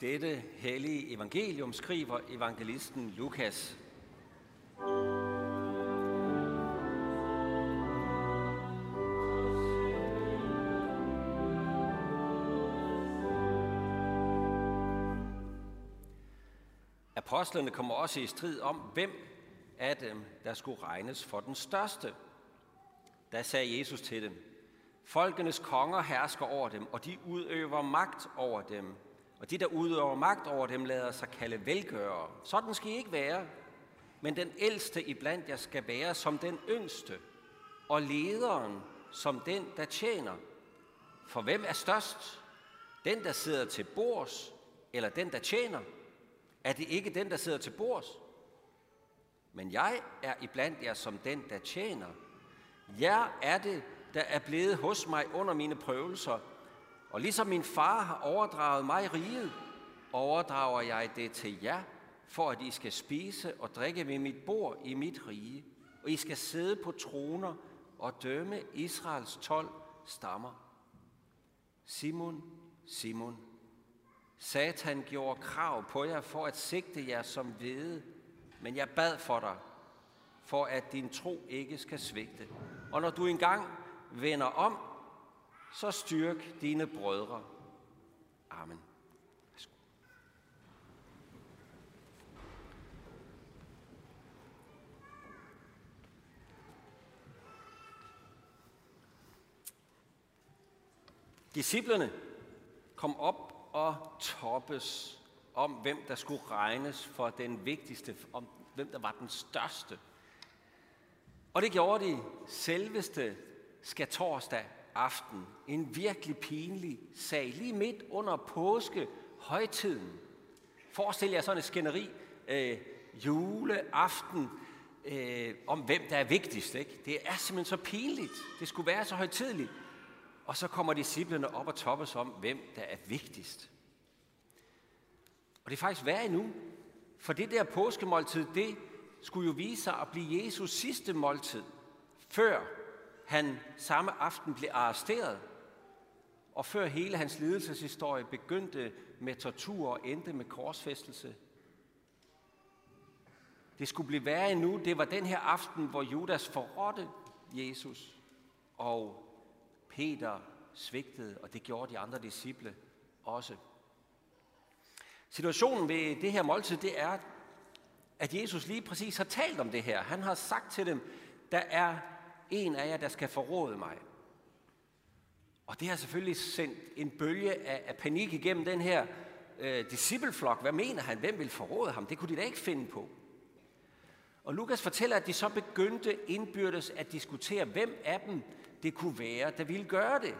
Dette hellige evangelium skriver evangelisten Lukas. Apostlerne kommer også i strid om, hvem af dem, der skulle regnes for den største. Da sagde Jesus til dem, Folkenes konger hersker over dem, og de udøver magt over dem. Og de, der udøver magt over dem, lader sig kalde velgørere. Sådan skal I ikke være. Men den ældste iblandt jer skal være som den yngste, og lederen som den, der tjener. For hvem er størst? Den, der sidder til bords, eller den, der tjener? Er det ikke den, der sidder til bords? Men jeg er iblandt jer som den, der tjener. Jeg er det, der er blevet hos mig under mine prøvelser. Og ligesom min far har overdraget mig riget, overdrager jeg det til jer, for at I skal spise og drikke ved mit bord i mit rige. Og I skal sidde på troner og dømme Israels tolv stammer. Simon, Simon, Satan gjorde krav på jer for at sigte jer som hvede, men jeg bad for dig, for at din tro ikke skal svigte. Og når du engang vender om, så styrk dine brødre. Amen. Disciplerne kom op og toppes om, hvem der skulle regnes for den vigtigste, om hvem der var den største. Og det gjorde de selveste skal torsdag aften. En virkelig pinlig sag. Lige midt under påske højtiden. Forestil jer sådan et skænderi øh, juleaften øh, om, hvem der er vigtigst. Ikke? Det er simpelthen så pinligt. Det skulle være så højtidligt. Og så kommer disciplene op og toppes om, hvem der er vigtigst. Og det er faktisk værre endnu. For det der påskemåltid, det skulle jo vise sig at blive Jesus sidste måltid, før han samme aften blev arresteret, og før hele hans lidelseshistorie begyndte med tortur og endte med korsfæstelse. Det skulle blive værre endnu. Det var den her aften, hvor Judas forrådte Jesus, og Peter svigtede, og det gjorde de andre disciple også. Situationen ved det her måltid, det er, at Jesus lige præcis har talt om det her. Han har sagt til dem, der er en af jer, der skal forråde mig. Og det har selvfølgelig sendt en bølge af, af panik igennem den her øh, discipleflok. Hvad mener han? Hvem vil forråde ham? Det kunne de da ikke finde på. Og Lukas fortæller, at de så begyndte indbyrdes at diskutere, hvem af dem det kunne være, der ville gøre det.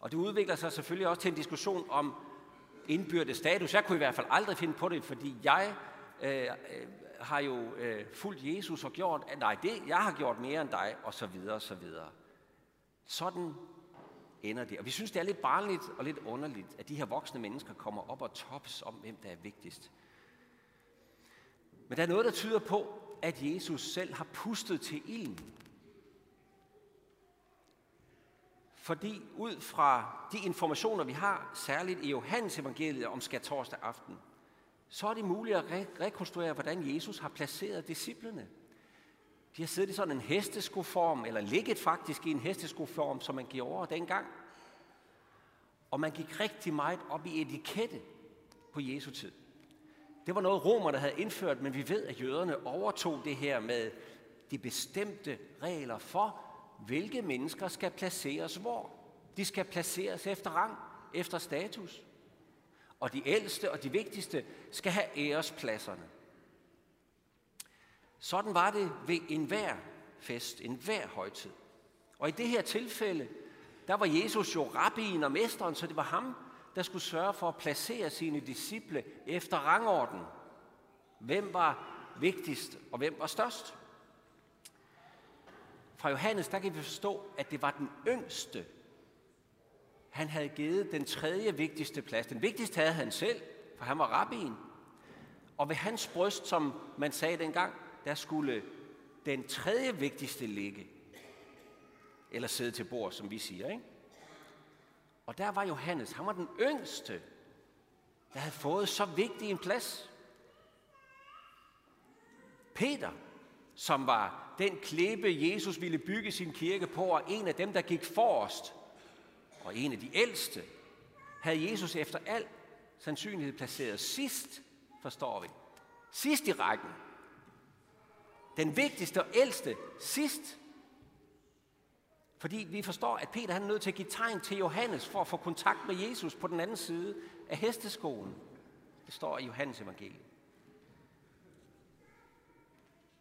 Og det udvikler sig selvfølgelig også til en diskussion om indbyrdes status. Jeg kunne i hvert fald aldrig finde på det, fordi jeg øh, øh har jo øh, fulgt Jesus og gjort, nej, det, jeg har gjort mere end dig, og så videre, og så videre. Sådan ender det. Og vi synes, det er lidt barnligt og lidt underligt, at de her voksne mennesker kommer op og tops om, hvem der er vigtigst. Men der er noget, der tyder på, at Jesus selv har pustet til ilden. Fordi ud fra de informationer, vi har, særligt i Johannes evangeliet om torsdag aften, så er det muligt at re- rekonstruere, hvordan Jesus har placeret disciplene. De har siddet i sådan en hesteskoform, eller ligget faktisk i en hesteskoform, som man gjorde dengang. Og man gik rigtig meget op i etikette på Jesu tid. Det var noget romerne havde indført, men vi ved, at jøderne overtog det her med de bestemte regler for, hvilke mennesker skal placeres hvor. De skal placeres efter rang, efter status og de ældste og de vigtigste skal have ærespladserne. Sådan var det ved enhver fest, enhver højtid. Og i det her tilfælde, der var Jesus jo rabbien og mesteren, så det var ham, der skulle sørge for at placere sine disciple efter rangorden. Hvem var vigtigst, og hvem var størst? Fra Johannes, der kan vi forstå, at det var den yngste, han havde givet den tredje vigtigste plads. Den vigtigste havde han selv, for han var rabbin. Og ved hans bryst, som man sagde dengang, der skulle den tredje vigtigste ligge. Eller sidde til bord, som vi siger. Ikke? Og der var Johannes, han var den yngste, der havde fået så vigtig en plads. Peter, som var den klippe, Jesus ville bygge sin kirke på, og en af dem, der gik forrest, og en af de ældste, havde Jesus efter al sandsynlighed placeret sidst, forstår vi. Sidst i rækken. Den vigtigste og ældste sidst. Fordi vi forstår, at Peter han er nødt til at give tegn til Johannes for at få kontakt med Jesus på den anden side af hesteskolen. Det står i Johannes evangeliet.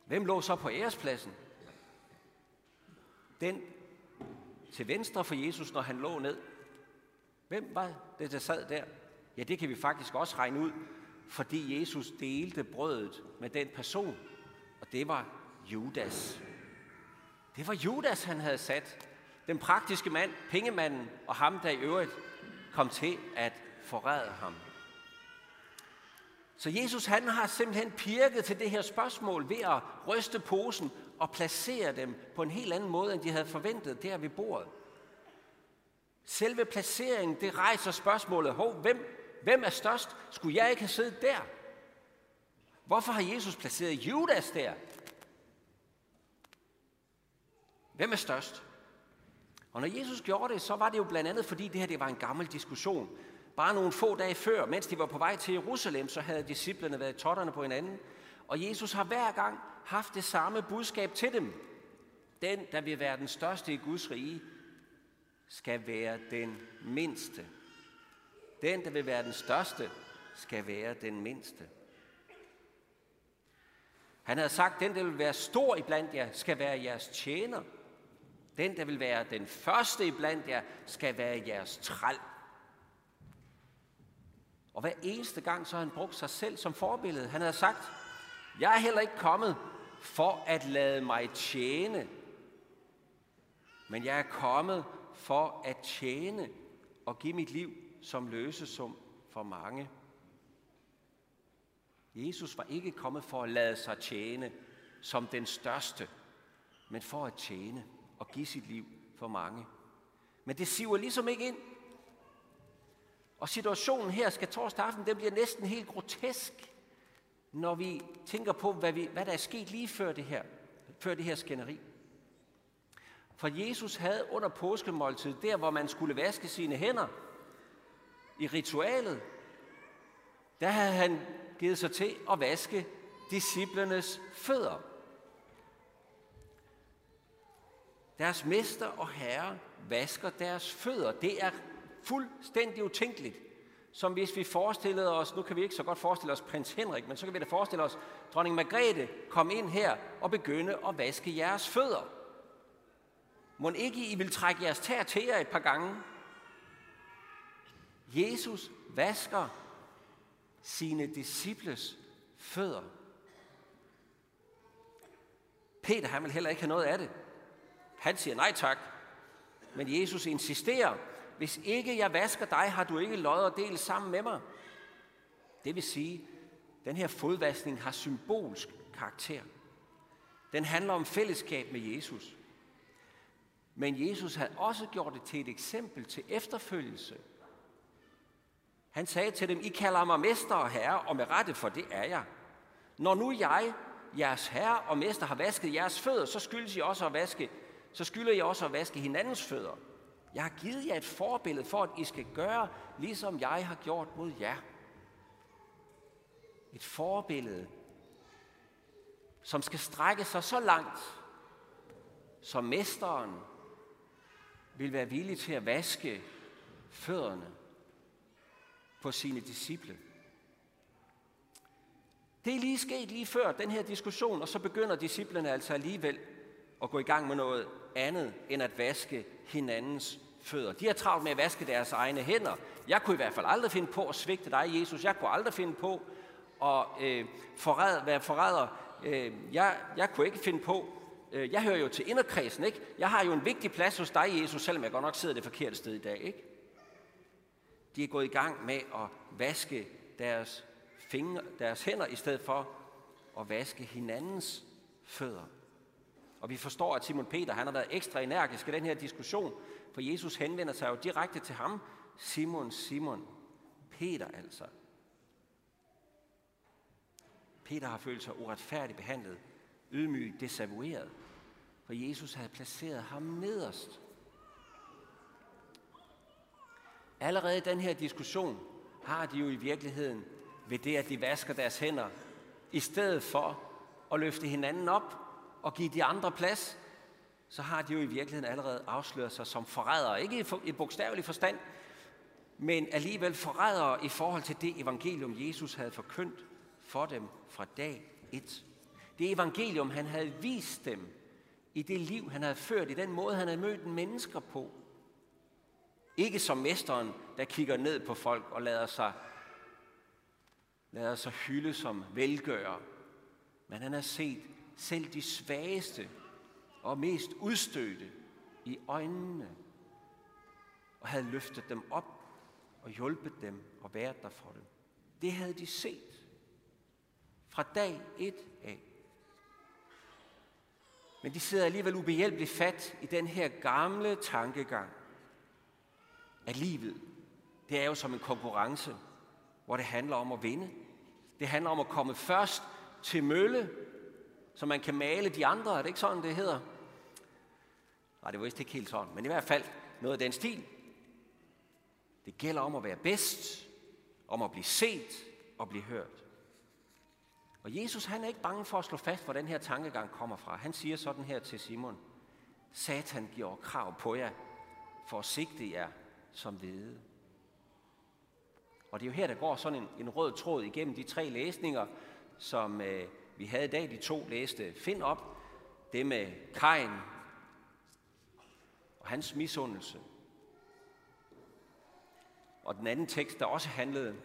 Hvem lå så på ærespladsen? Den til venstre for Jesus, når han lå ned. Hvem var det, der sad der? Ja, det kan vi faktisk også regne ud, fordi Jesus delte brødet med den person, og det var Judas. Det var Judas, han havde sat. Den praktiske mand, pengemanden, og ham, der i øvrigt kom til at forræde ham. Så Jesus han har simpelthen pirket til det her spørgsmål ved at ryste posen og placere dem på en helt anden måde, end de havde forventet der ved bordet. Selve placeringen, det rejser spørgsmålet, Hov, hvem, hvem er størst? Skulle jeg ikke have siddet der? Hvorfor har Jesus placeret Judas der? Hvem er størst? Og når Jesus gjorde det, så var det jo blandt andet, fordi det her det var en gammel diskussion. Bare nogle få dage før, mens de var på vej til Jerusalem, så havde disciplene været totterne på hinanden. Og Jesus har hver gang haft det samme budskab til dem. Den, der vil være den største i Guds rige, skal være den mindste. Den, der vil være den største, skal være den mindste. Han havde sagt, den, der vil være stor iblandt jer, skal være jeres tjener. Den, der vil være den første iblandt jer, skal være jeres træl. Og hver eneste gang, så har han brugt sig selv som forbillede. Han havde sagt, jeg er heller ikke kommet for at lade mig tjene, men jeg er kommet for at tjene og give mit liv som løsesum for mange. Jesus var ikke kommet for at lade sig tjene som den største, men for at tjene og give sit liv for mange. Men det siver ligesom ikke ind. Og situationen her skal torsdag aften, den bliver næsten helt grotesk, når vi tænker på, hvad, vi, hvad der er sket lige før det her, før det her skænderi. For Jesus havde under påskemåltidet, der hvor man skulle vaske sine hænder, i ritualet, der havde han givet sig til at vaske disciplernes fødder. Deres mester og herre vasker deres fødder. Det er fuldstændig utænkeligt. Som hvis vi forestillede os, nu kan vi ikke så godt forestille os prins Henrik, men så kan vi da forestille os, dronning Margrethe kom ind her og begynde at vaske jeres fødder. Må ikke I vil trække jeres tær til jer et par gange? Jesus vasker sine disciples fødder. Peter han vil heller ikke have noget af det. Han siger nej tak. Men Jesus insisterer, hvis ikke jeg vasker dig, har du ikke lod og del sammen med mig. Det vil sige, den her fodvaskning har symbolsk karakter. Den handler om fællesskab med Jesus. Men Jesus havde også gjort det til et eksempel til efterfølgelse. Han sagde til dem, I kalder mig mester og herre, og med rette, for det er jeg. Når nu jeg, jeres herre og mester, har vasket jeres fødder, så skyldes I også at vaske, så skylder I også at vaske hinandens fødder. Jeg har givet jer et forbillede for, at I skal gøre, ligesom jeg har gjort mod jer. Et forbillede, som skal strække sig så langt, som mesteren vil være villig til at vaske fødderne på sine disciple. Det er lige sket lige før den her diskussion, og så begynder disciplene altså alligevel at gå i gang med noget andet end at vaske hinandens fødder. De har travlt med at vaske deres egne hænder. Jeg kunne i hvert fald aldrig finde på at svigte dig, Jesus. Jeg kunne aldrig finde på at øh, forræde, være forræder. Øh, jeg, jeg kunne ikke finde på, øh, jeg hører jo til inderkredsen, ikke? Jeg har jo en vigtig plads hos dig, Jesus, selvom jeg godt nok sidder det forkerte sted i dag, ikke? De er gået i gang med at vaske deres, fingre, deres hænder, i stedet for at vaske hinandens fødder. Og vi forstår, at Simon Peter han har været ekstra energisk i den her diskussion, for Jesus henvender sig jo direkte til ham, Simon, Simon, Peter altså. Peter har følt sig uretfærdigt behandlet, ydmygt, desavoueret, for Jesus havde placeret ham nederst. Allerede i den her diskussion har de jo i virkeligheden ved det, at de vasker deres hænder, i stedet for at løfte hinanden op og give de andre plads, så har de jo i virkeligheden allerede afsløret sig som forrædere. Ikke i bogstavelig forstand, men alligevel forrædere i forhold til det evangelium, Jesus havde forkyndt for dem fra dag 1. Det evangelium, han havde vist dem i det liv, han havde ført, i den måde, han havde mødt mennesker på. Ikke som mesteren, der kigger ned på folk og lader sig, lader sig hylde som velgører. Men han har set selv de svageste og mest udstødte i øjnene og havde løftet dem op og hjulpet dem og været der for dem. Det havde de set fra dag et af. Men de sidder alligevel ubehjælpeligt fat i den her gamle tankegang, at livet, det er jo som en konkurrence, hvor det handler om at vinde. Det handler om at komme først til mølle, så man kan male de andre. Er det ikke sådan, det hedder? Nej, det var vist ikke helt sådan, men i hvert fald noget af den stil. Det gælder om at være bedst, om at blive set og blive hørt. Og Jesus han er ikke bange for at slå fast, hvor den her tankegang kommer fra. Han siger sådan her til Simon. Satan giver krav på jer, for at sigte jer som hvide. Og det er jo her, der går sådan en, en rød tråd igennem de tre læsninger, som øh, vi havde i dag. De to læste Find op. Det med Kain og hans misundelse. Og den anden tekst, der også handlede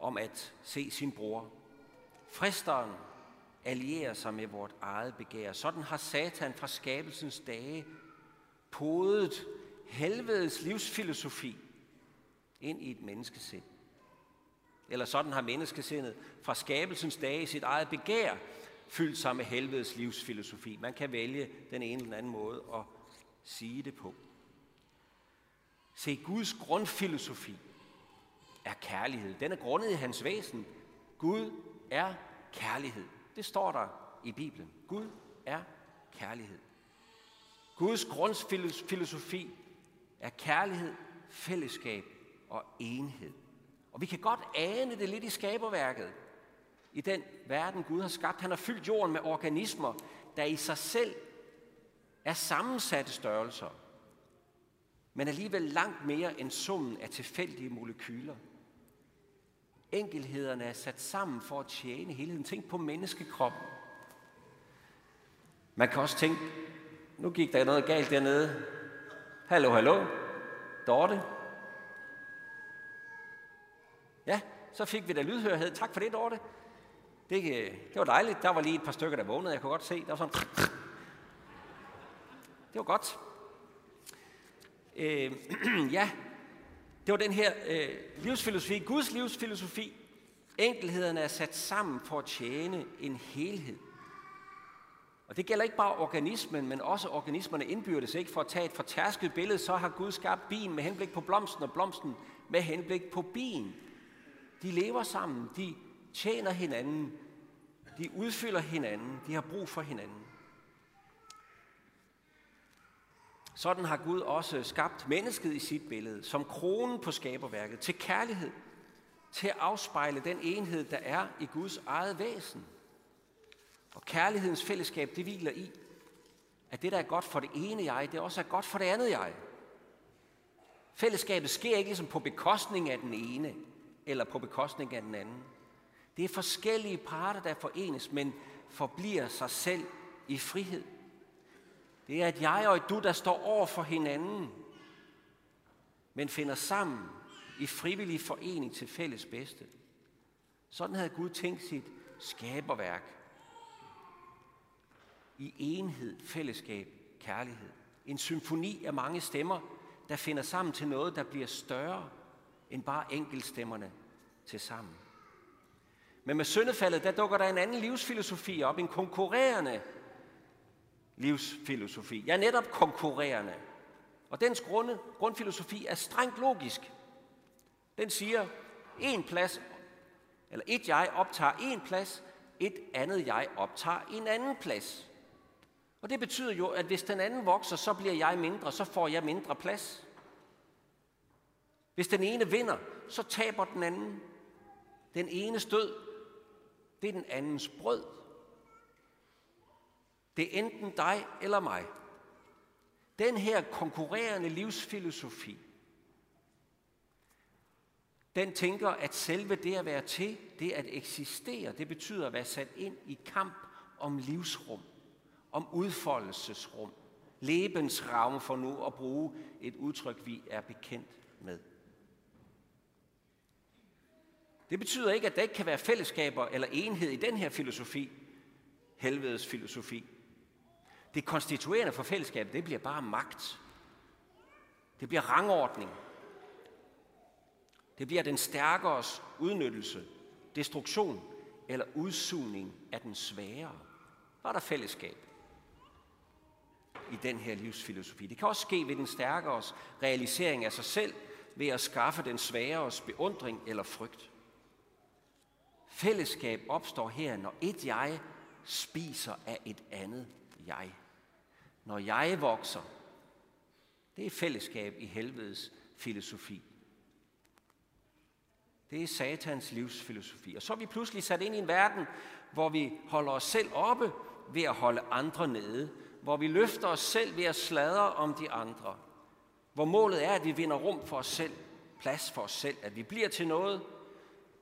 om at se sin bror. Fristeren allierer sig med vort eget begær. Sådan har Satan fra skabelsens dage podet helvedes livsfilosofi ind i et menneskesind. Eller sådan har menneskesindet fra skabelsens dage i sit eget begær fyldt sig med helvedes livsfilosofi. Man kan vælge den ene eller den anden måde at sige det på. Se, Guds grundfilosofi er kærlighed. Den er grundet i hans væsen. Gud er kærlighed. Det står der i Bibelen. Gud er kærlighed. Guds grundfilosofi er kærlighed, fællesskab og enhed. Og vi kan godt ane det lidt i skaberværket. I den verden, Gud har skabt. Han har fyldt jorden med organismer, der i sig selv er sammensatte størrelser, men alligevel langt mere end summen af tilfældige molekyler. Enkelhederne er sat sammen for at tjene helheden. Tænk på menneskekroppen. Man kan også tænke, nu gik der noget galt dernede. Hallo, hallo. Dorte. Ja, så fik vi da lydhørhed. Tak for det, Dorte. Det, øh, det var dejligt. Der var lige et par stykker, der vågnede. Jeg kunne godt se. Der var sådan... Det var godt. Øh, ja, det var den her øh, livsfilosofi, Guds livsfilosofi. Enkelhederne er sat sammen for at tjene en helhed. Og det gælder ikke bare organismen, men også organismerne indbyrdes. Ikke? For at tage et fortærsket billede, så har Gud skabt bien med henblik på blomsten, og blomsten med henblik på bien. De lever sammen, de tjener hinanden, de udfylder hinanden, de har brug for hinanden. Sådan har Gud også skabt mennesket i sit billede, som kronen på skaberværket, til kærlighed, til at afspejle den enhed, der er i Guds eget væsen. Og kærlighedens fællesskab, det hviler i, at det, der er godt for det ene jeg, det også er godt for det andet jeg. Fællesskabet sker ikke ligesom på bekostning af den ene, eller på bekostning af den anden. Det er forskellige parter, der forenes, men forbliver sig selv i frihed. Det er et jeg og et du, der står over for hinanden, men finder sammen i frivillig forening til fælles bedste. Sådan havde Gud tænkt sit skaberværk. I enhed, fællesskab, kærlighed. En symfoni af mange stemmer, der finder sammen til noget, der bliver større end bare enkeltstemmerne til sammen. Men med syndefaldet, der dukker der en anden livsfilosofi op, en konkurrerende livsfilosofi. Ja, netop konkurrerende. Og dens grunde, grundfilosofi er strengt logisk. Den siger, en plads, eller et jeg optager en plads, et andet jeg optager en anden plads. Og det betyder jo, at hvis den anden vokser, så bliver jeg mindre, så får jeg mindre plads. Hvis den ene vinder, så taber den anden. Den ene stød, det er den andens brød. Det er enten dig eller mig. Den her konkurrerende livsfilosofi, den tænker, at selve det at være til, det at eksistere, det betyder at være sat ind i kamp om livsrum, om udfoldelsesrum, lebensraum for nu at bruge et udtryk, vi er bekendt med. Det betyder ikke, at der ikke kan være fællesskaber eller enhed i den her filosofi, helvedes filosofi. Det konstituerende for fællesskabet, det bliver bare magt. Det bliver rangordning. Det bliver den stærkeres udnyttelse, destruktion eller udsugning af den svære. Var der fællesskab i den her livsfilosofi? Det kan også ske ved den stærkeres realisering af sig selv, ved at skaffe den sværes beundring eller frygt. Fællesskab opstår her, når et jeg spiser af et andet jeg. Når jeg vokser, det er fællesskab i helvedes filosofi. Det er satans livsfilosofi. Og så er vi pludselig sat ind i en verden, hvor vi holder os selv oppe ved at holde andre nede. Hvor vi løfter os selv ved at sladre om de andre. Hvor målet er, at vi vinder rum for os selv, plads for os selv, at vi bliver til noget,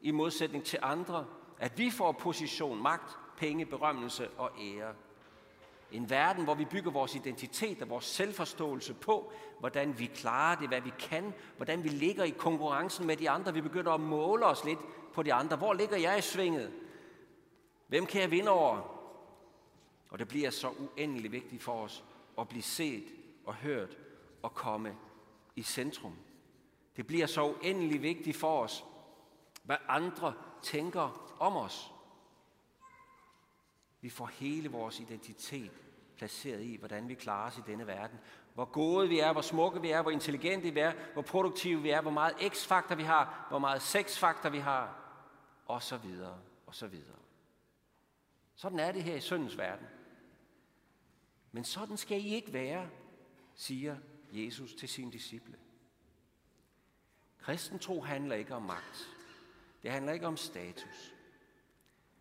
i modsætning til andre, at vi får position, magt, penge, berømmelse og ære. En verden, hvor vi bygger vores identitet og vores selvforståelse på, hvordan vi klarer det, hvad vi kan, hvordan vi ligger i konkurrencen med de andre. Vi begynder at måle os lidt på de andre. Hvor ligger jeg i svinget? Hvem kan jeg vinde over? Og det bliver så uendelig vigtigt for os at blive set og hørt og komme i centrum. Det bliver så uendelig vigtigt for os, hvad andre tænker om os. Vi får hele vores identitet placeret i, hvordan vi klarer os i denne verden. Hvor gode vi er, hvor smukke vi er, hvor intelligente vi er, hvor produktive vi er, hvor meget x-faktor vi har, hvor meget sex-faktor vi har, og så videre, og så videre. Sådan er det her i syndens verden. Men sådan skal I ikke være, siger Jesus til sine disciple. Kristen tro handler ikke om magt. Det handler ikke om status.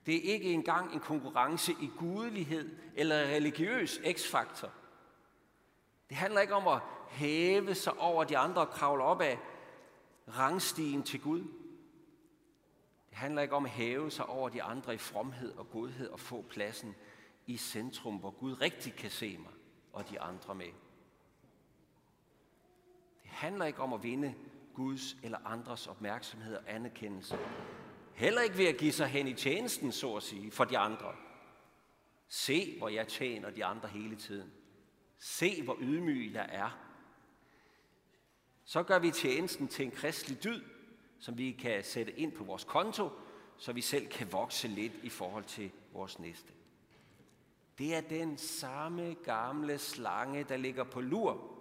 Det er ikke engang en konkurrence i gudelighed eller religiøs x-faktor. Det handler ikke om at hæve sig over de andre og kravle op af rangstigen til Gud. Det handler ikke om at hæve sig over de andre i fromhed og godhed og få pladsen i centrum, hvor Gud rigtig kan se mig og de andre med. Det handler ikke om at vinde Guds eller andres opmærksomhed og anerkendelse. Heller ikke ved at give sig hen i tjenesten, så at sige, for de andre. Se, hvor jeg tjener de andre hele tiden. Se, hvor ydmyg jeg er. Så gør vi tjenesten til en kristelig dyd, som vi kan sætte ind på vores konto, så vi selv kan vokse lidt i forhold til vores næste. Det er den samme gamle slange, der ligger på lur.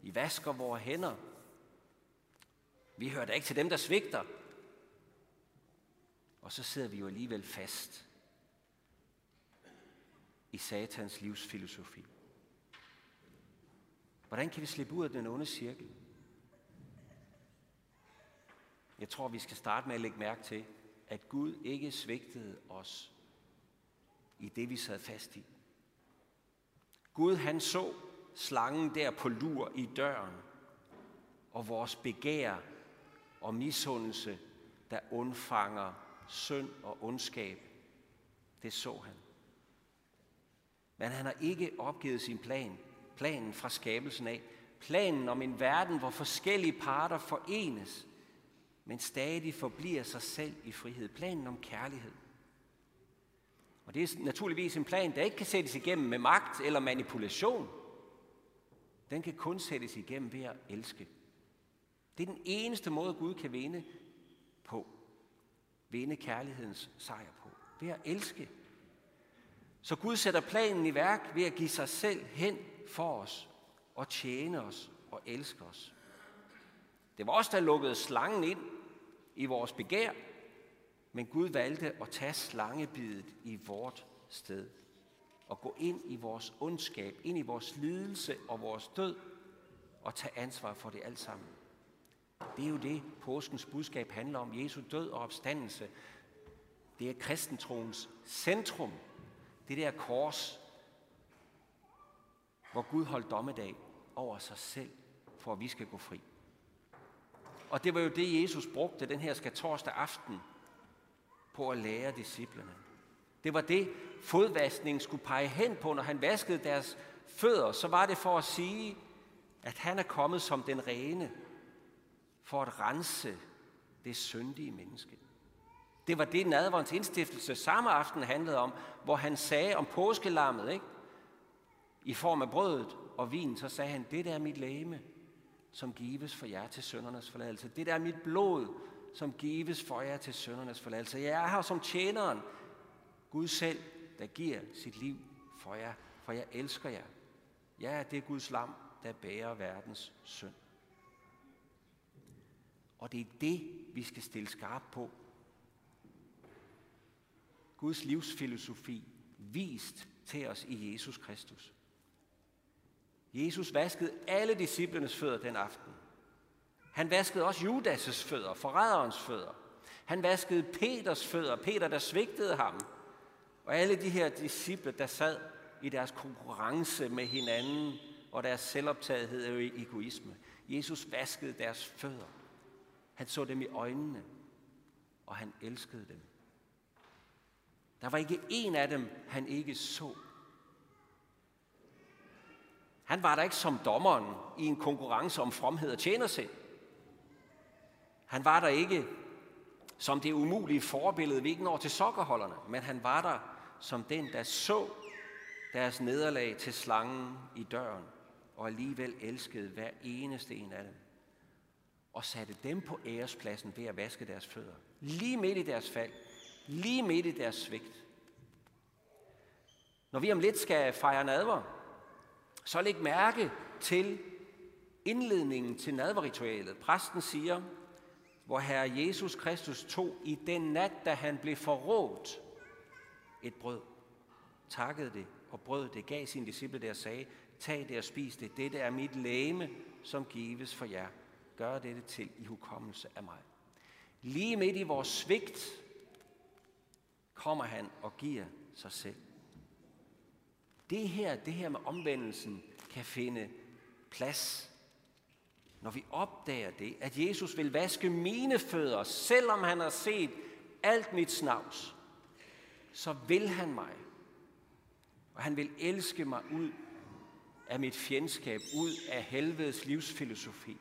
Vi vasker vores hænder. Vi hører da ikke til dem, der svigter. Og så sidder vi jo alligevel fast i satans livsfilosofi. Hvordan kan vi slippe ud af den onde cirkel? Jeg tror, vi skal starte med at lægge mærke til, at Gud ikke svigtede os i det, vi sad fast i. Gud han så slangen der på lur i døren, og vores begær og misundelse, der undfanger synd og ondskab. Det så han. Men han har ikke opgivet sin plan. Planen fra skabelsen af. Planen om en verden, hvor forskellige parter forenes, men stadig forbliver sig selv i frihed. Planen om kærlighed. Og det er naturligvis en plan, der ikke kan sættes igennem med magt eller manipulation. Den kan kun sættes igennem ved at elske. Det er den eneste måde, Gud kan vinde på vinde kærlighedens sejr på. Ved at elske. Så Gud sætter planen i værk ved at give sig selv hen for os. og tjene os og elske os. Det var os, der lukkede slangen ind i vores begær, men Gud valgte at tage slangebidet i vort sted og gå ind i vores ondskab, ind i vores lidelse og vores død og tage ansvar for det alt sammen. Det er jo det, påskens budskab handler om. Jesu død og opstandelse. Det er kristentroens centrum. Det der kors, hvor Gud holdt dommedag over sig selv, for at vi skal gå fri. Og det var jo det, Jesus brugte den her skal torsdag aften på at lære disciplene. Det var det, fodvaskningen skulle pege hen på, når han vaskede deres fødder. Så var det for at sige, at han er kommet som den rene, for at rense det syndige menneske. Det var det, nadverens indstiftelse samme aften handlede om, hvor han sagde om påskelammet, ikke? i form af brødet og vin, så sagde han, det der er mit læme, som gives for jer til søndernes forladelse. Det der er mit blod, som gives for jer til søndernes forladelse. Jeg er her som tjeneren, Gud selv, der giver sit liv for jer, for jeg elsker jer. Ja, det er Guds lam, der bærer verdens synd. Og det er det, vi skal stille skarp på. Guds livsfilosofi vist til os i Jesus Kristus. Jesus vaskede alle disciplernes fødder den aften. Han vaskede også Judas' fødder, forræderens fødder. Han vaskede Peters fødder, Peter der svigtede ham. Og alle de her disciple, der sad i deres konkurrence med hinanden og deres selvoptagethed og egoisme. Jesus vaskede deres fødder. Han så dem i øjnene, og han elskede dem. Der var ikke en af dem, han ikke så. Han var der ikke som dommeren i en konkurrence om fromhed og tjenersind. Han var der ikke som det umulige forbillede, vi ikke når til sokkerholderne, men han var der som den, der så deres nederlag til slangen i døren, og alligevel elskede hver eneste en af dem, og satte dem på ærespladsen ved at vaske deres fødder. Lige midt i deres fald, lige midt i deres svigt. Når vi om lidt skal fejre nadver, så læg mærke til indledningen til nadverritualet. Præsten siger, hvor Herre Jesus Kristus tog i den nat, da han blev forrådt, et brød, takkede det og brød det, gav sine disciple det og sagde, tag det og spis det. Dette er mit læme, som gives for jer. Gør dette til i hukommelse af mig. Lige midt i vores svigt kommer han og giver sig selv. Det her, det her med omvendelsen kan finde plads, når vi opdager det, at Jesus vil vaske mine fødder, selvom han har set alt mit snavs, så vil han mig. Og han vil elske mig ud af mit fjendskab, ud af helvedes livsfilosofi.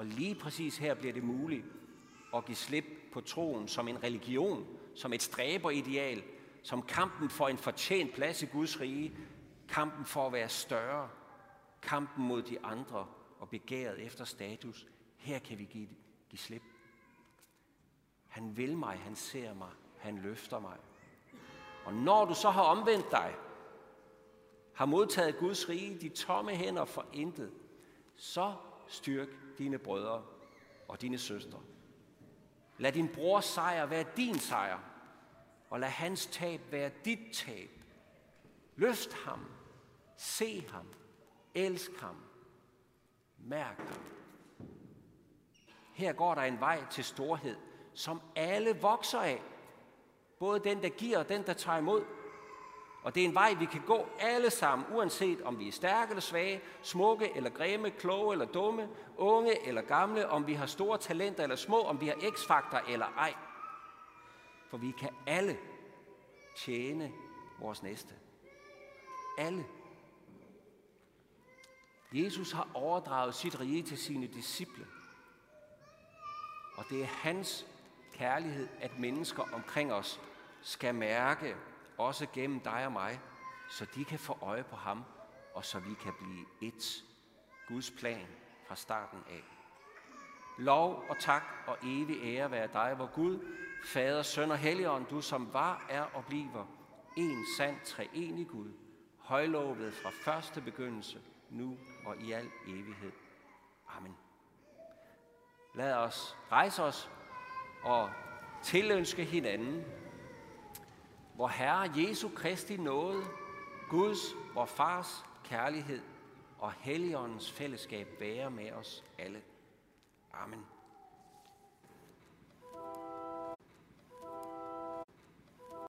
Og lige præcis her bliver det muligt at give slip på troen som en religion, som et stræberideal, som kampen for en fortjent plads i Guds rige, kampen for at være større, kampen mod de andre og begæret efter status. Her kan vi give, give slip. Han vil mig, han ser mig, han løfter mig. Og når du så har omvendt dig, har modtaget Guds rige, de tomme hænder for intet, så styrk dine brødre og dine søstre. Lad din brors sejr være din sejr, og lad hans tab være dit tab. Løft ham, se ham, elsk ham, mærk ham. Her går der en vej til storhed, som alle vokser af. Både den, der giver og den, der tager imod. Og det er en vej, vi kan gå alle sammen, uanset om vi er stærke eller svage, smukke eller grimme, kloge eller dumme, unge eller gamle, om vi har store talenter eller små, om vi har x-faktor eller ej. For vi kan alle tjene vores næste. Alle. Jesus har overdraget sit rige til sine disciple. Og det er hans kærlighed, at mennesker omkring os skal mærke, også gennem dig og mig, så de kan få øje på ham, og så vi kan blive et. Guds plan fra starten af. Lov og tak og evig ære være dig, hvor Gud, Fader, Søn og Helligånd, du som var, er og bliver, en sand treenig Gud, højlovet fra første begyndelse, nu og i al evighed. Amen. Lad os rejse os og tilønske hinanden, hvor Herre Jesu Kristi nåde, Guds, vor Fars kærlighed og Helligåndens fællesskab være med os alle. Amen.